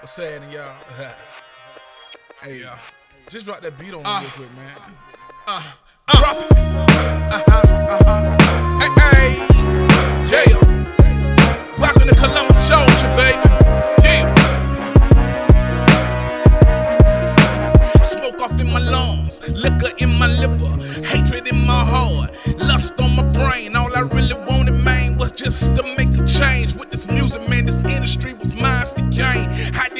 What's happening, y'all? hey, y'all. Just drop that beat on me uh, real quick, man. Uh, uh, drop it. Uh-huh, uh-huh. Hey, hey. Yeah. Rockin' the Columbus Soldier, baby. Yeah. Smoke off in my lungs, liquor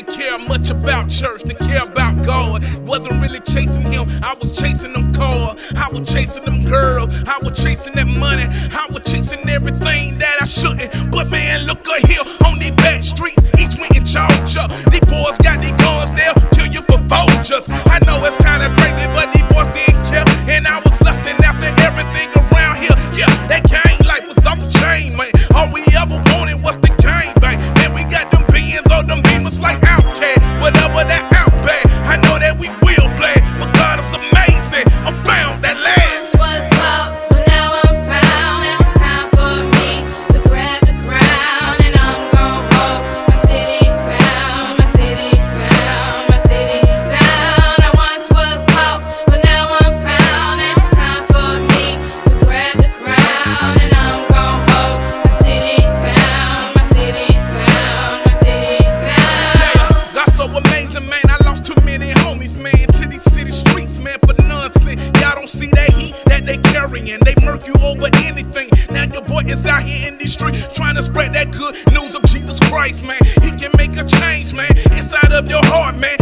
didn't care much about church, to care about God. Wasn't really chasing him, I was chasing them car. I was chasing them girl, I was chasing that money. I was chasing everything that I shouldn't. But man, look at here on these back streets, for. Y'all don't see that heat that they carrying. They murk you over anything. Now your boy is out here in the street trying to spread that good news of Jesus Christ, man. He can make a change, man, inside of your heart, man.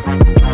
Thank